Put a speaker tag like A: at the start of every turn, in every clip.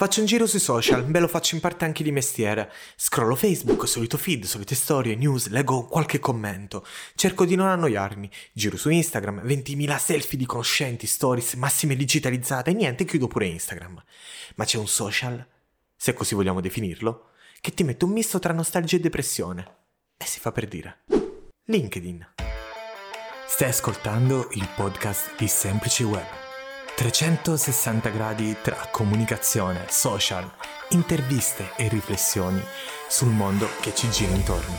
A: Faccio un giro sui social, beh lo faccio in parte anche di mestiere. Scrollo Facebook, solito feed, solite storie, news, leggo qualche commento. Cerco di non annoiarmi. Giro su Instagram, 20.000 selfie di conoscenti, stories, massime digitalizzate e niente, chiudo pure Instagram. Ma c'è un social, se così vogliamo definirlo, che ti mette un misto tra nostalgia e depressione. E si fa per dire. LinkedIn. Stai ascoltando il podcast di Semplice Web 360 gradi tra comunicazione, social, interviste e riflessioni sul mondo che ci gira intorno.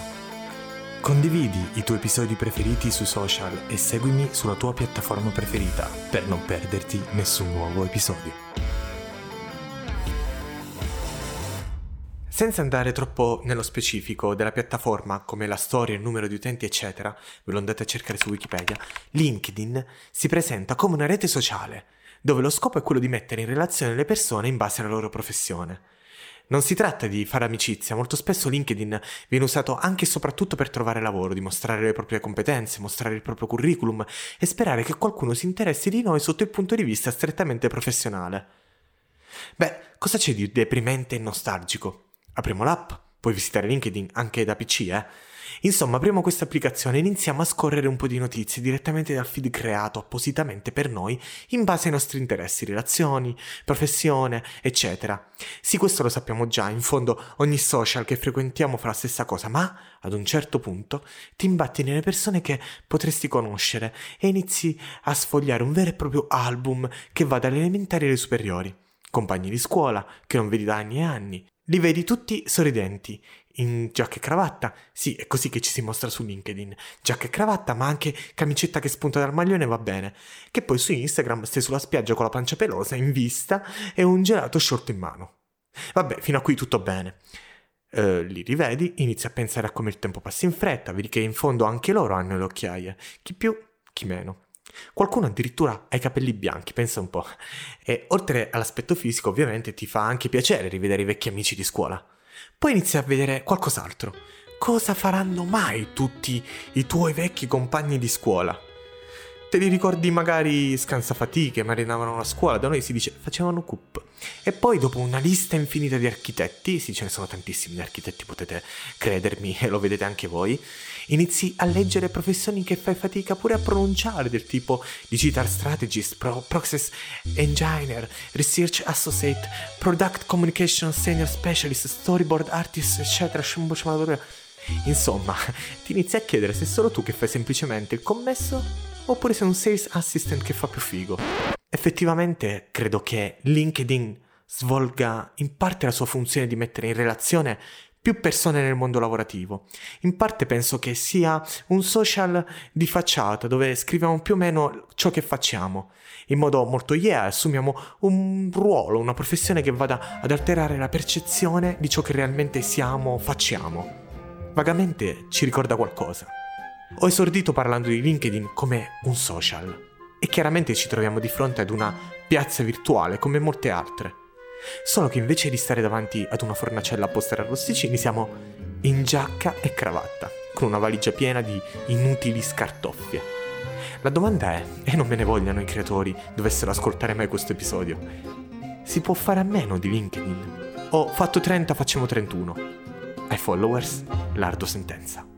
A: Condividi i tuoi episodi preferiti sui social e seguimi sulla tua piattaforma preferita per non perderti nessun nuovo episodio. Senza andare troppo nello specifico della piattaforma, come la storia, il numero di utenti, eccetera, ve lo andate a cercare su Wikipedia, LinkedIn si presenta come una rete sociale dove lo scopo è quello di mettere in relazione le persone in base alla loro professione. Non si tratta di fare amicizia, molto spesso LinkedIn viene usato anche e soprattutto per trovare lavoro, dimostrare le proprie competenze, mostrare il proprio curriculum e sperare che qualcuno si interessi di noi sotto il punto di vista strettamente professionale. Beh, cosa c'è di deprimente e nostalgico? Apriamo l'app, puoi visitare LinkedIn anche da PC, eh? Insomma, apriamo questa applicazione e iniziamo a scorrere un po' di notizie direttamente dal feed creato appositamente per noi in base ai nostri interessi, relazioni, professione, eccetera. Sì, questo lo sappiamo già, in fondo ogni social che frequentiamo fa la stessa cosa, ma ad un certo punto ti imbatti nelle persone che potresti conoscere e inizi a sfogliare un vero e proprio album che va dalle elementari alle superiori. Compagni di scuola che non vedi da anni e anni, li vedi tutti sorridenti, in giacca e cravatta. Sì, è così che ci si mostra su LinkedIn. Giacca e cravatta, ma anche camicetta che spunta dal maglione va bene. Che poi su Instagram stai sulla spiaggia con la pancia pelosa in vista e un gelato short in mano. Vabbè, fino a qui tutto bene. Uh, li rivedi, inizi a pensare a come il tempo passa in fretta, vedi che in fondo anche loro hanno le occhiaie. Chi più, chi meno. Qualcuno addirittura ha i capelli bianchi, pensa un po'. E oltre all'aspetto fisico, ovviamente ti fa anche piacere rivedere i vecchi amici di scuola. Poi inizi a vedere qualcos'altro. Cosa faranno mai tutti i tuoi vecchi compagni di scuola? Te li ricordi magari scansafatiche, marinavano a scuola, da noi si dice facevano cup. E poi dopo una lista infinita di architetti, sì ce ne sono tantissimi di architetti, potete credermi e lo vedete anche voi, inizi a leggere professioni che fai fatica pure a pronunciare, del tipo Digital Strategist, Pro- Process Engineer, Research Associate, Product Communication Senior Specialist, Storyboard Artist, eccetera. Insomma, ti inizi a chiedere se solo tu che fai semplicemente il commesso oppure sei un sales assistant che fa più figo. Effettivamente credo che LinkedIn svolga in parte la sua funzione di mettere in relazione più persone nel mondo lavorativo. In parte penso che sia un social di facciata dove scriviamo più o meno ciò che facciamo. In modo molto yeah, assumiamo un ruolo, una professione che vada ad alterare la percezione di ciò che realmente siamo, facciamo. Vagamente ci ricorda qualcosa. Ho esordito parlando di LinkedIn come un social e chiaramente ci troviamo di fronte ad una piazza virtuale come molte altre. Solo che invece di stare davanti ad una fornacella apposta per arrosticini siamo in giacca e cravatta, con una valigia piena di inutili scartoffie. La domanda è, e non me ne vogliano i creatori dovessero ascoltare mai questo episodio, si può fare a meno di LinkedIn? Ho fatto 30, facciamo 31. Ai followers, l'ardo sentenza.